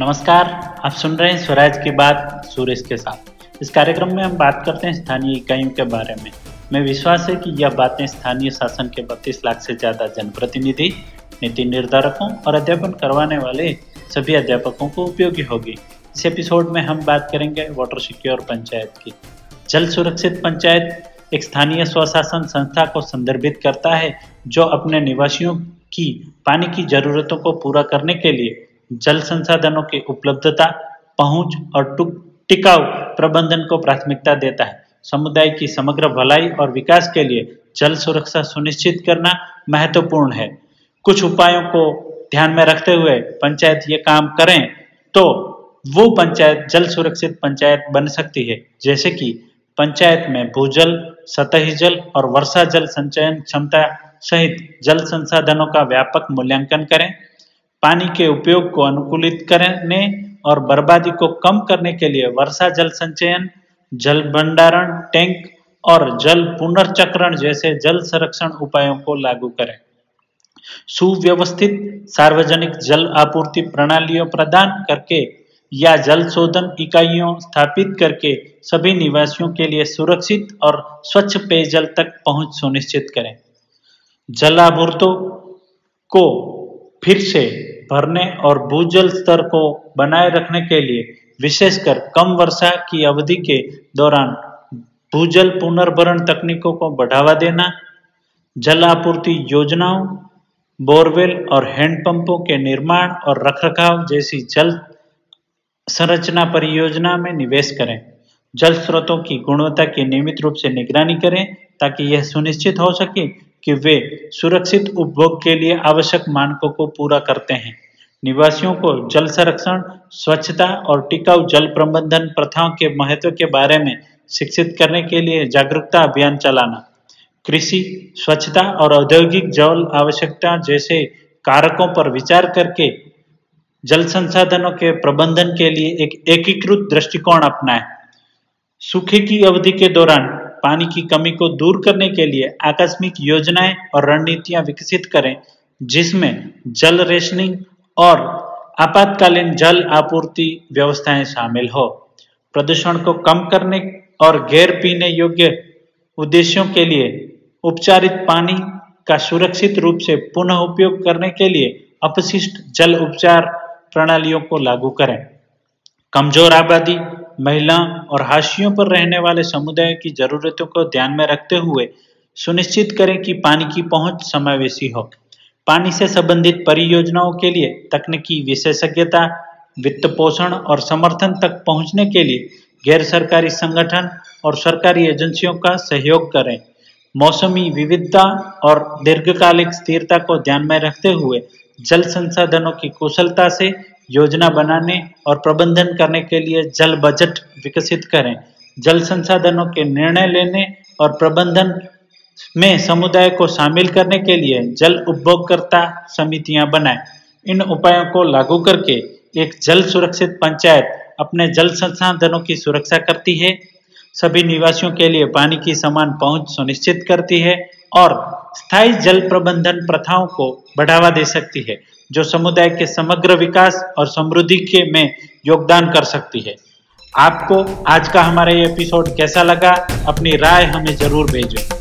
नमस्कार, आप सुन रहे हैं स्वराज की बात सूरज के साथ। इस कार्यक्रम में हम बात करते हैं स्थानीय इकाइयों के बारे में। मैं विश्वास है कि यह बातें स्थानीय शासन के बत्तीस लाख से ज़्यादा जनप्रतिनिधि, नीति निर्धारकों और अध्यापन करवाने वाले सभी अध्यापकों को उपयोगी होगी। इस एपिसोड में हम बात करेंगे वाटर सिक्योर पंचायत की। जल सुरक्षित पंचायत एक स्थानीय स्वशासन संस्था को संदर्भित करता है, जो अपने निवासियों की पानी की जरूरतों को पूरा करने के लिए जल संसाधनों की उपलब्धता, पहुँच और टिकाऊ प्रबंधन को प्राथमिकता देता है। समुदाय की समग्र भलाई और विकास के लिए जल सुरक्षा सुनिश्चित करना महत्वपूर्ण है। कुछ उपायों को ध्यान में रखते हुए पंचायत ये काम करें तो वो पंचायत जल सुरक्षित पंचायत बन सकती है। जैसे कि पंचायत में भूजल, सतही जल और वर्षा जल संचयन क्षमता सहित जल संसाधनों का व्यापक मूल्यांकन करें। पानी के उपयोग को अनुकूलित करने और बर्बादी को कम करने के लिए वर्षा जल संचयन, जल भंडारण टैंक और जल पुनर्चक्रण जैसे जल संरक्षण उपायों को लागू करें। सुव्यवस्थित सार्वजनिक जल आपूर्ति प्रणालियों प्रदान करके या जल शोधन इकाइयों स्थापित करके सभी निवासियों के लिए सुरक्षित और स्वच्छ पेयजल तक पहुँच सुनिश्चित करें। जलापूर्तों को फिर से भरने और भूजल स्तर को बनाए रखने के लिए, विशेषकर कम वर्षा की अवधि के दौरान, भूजल पुनर्भरण तकनीकों को बढ़ावा देना, जल आपूर्ति योजनाओं, बोरवेल और हैंडपंपों के निर्माण और रखरखाव जैसी जल संरचना परियोजना में निवेश करें। जल स्रोतों की गुणवत्ता की नियमित रूप से निगरानी करें, ताकि यह सुनिश्चित हो सके कि वे सुरक्षित उपभोग के लिए आवश्यक मानकों को पूरा करते हैं। निवासियों को जल संरक्षण, स्वच्छता और टिकाऊ जल प्रबंधन प्रथाओं के महत्व के बारे में शिक्षित करने के लिए जागरूकता अभियान चलाना। कृषि, स्वच्छता और औद्योगिक जल आवश्यकता जैसे कारकों पर विचार करके जल संसाधनों के प्रबंधन के लिए एक एकीकृत दृष्टिकोण अपनाएँ। सूखे की अवधि के दौरान पानी की कमी को दूर करने के लिए आकस्मिक योजनाएँ और रणनीतियाँ विकसित करें, जिसमें जल रेशनिंग और आपातकालीन जल आपूर्ति व्यवस्थाएँ शामिल हो। प्रदूषण को कम करने और गैर पीने योग्य उद्देश्यों के लिए उपचारित पानी का सुरक्षित रूप से पुनः उपयोग करने के लिए अपशिष्ट जल उपचार प्रणालियों को लागू करें। कमज़ोर आबादी महिला और हाशियों पर रहने वाले समुदाय की जरूरतों को ध्यान में रखते हुए सुनिश्चित करें कि पानी की पहुँच समावेशी हो। पानी से संबंधित परियोजनाओं के लिए तकनीकी विशेषज्ञता, वित्त पोषण और समर्थन तक पहुँचने के लिए गैर सरकारी संगठन और सरकारी एजेंसियों का सहयोग करें। मौसमी विविधता और दीर्घकालिक स्थिरता को ध्यान में रखते हुए जल संसाधनों की कुशलता से योजना बनाने और प्रबंधन करने के लिए जल बजट विकसित करें। जल संसाधनों के निर्णय लेने और प्रबंधन में समुदाय को शामिल करने के लिए जल उपभोगकर्ता समितियाँ बनाएँ। इन उपायों को लागू करके एक जल सुरक्षित पंचायत अपने जल संसाधनों की सुरक्षा करती है। सभी निवासियों के लिए पानी की समान पहुँच सुनिश्चित करती है और स्थायी जल प्रबंधन प्रथाओं को बढ़ावा दे सकती है, जो समुदाय के समग्र विकास और समृद्धि के में योगदान कर सकती है। आपको आज का हमारा ये एपिसोड कैसा लगा? अपनी राय हमें ज़रूर भेजें।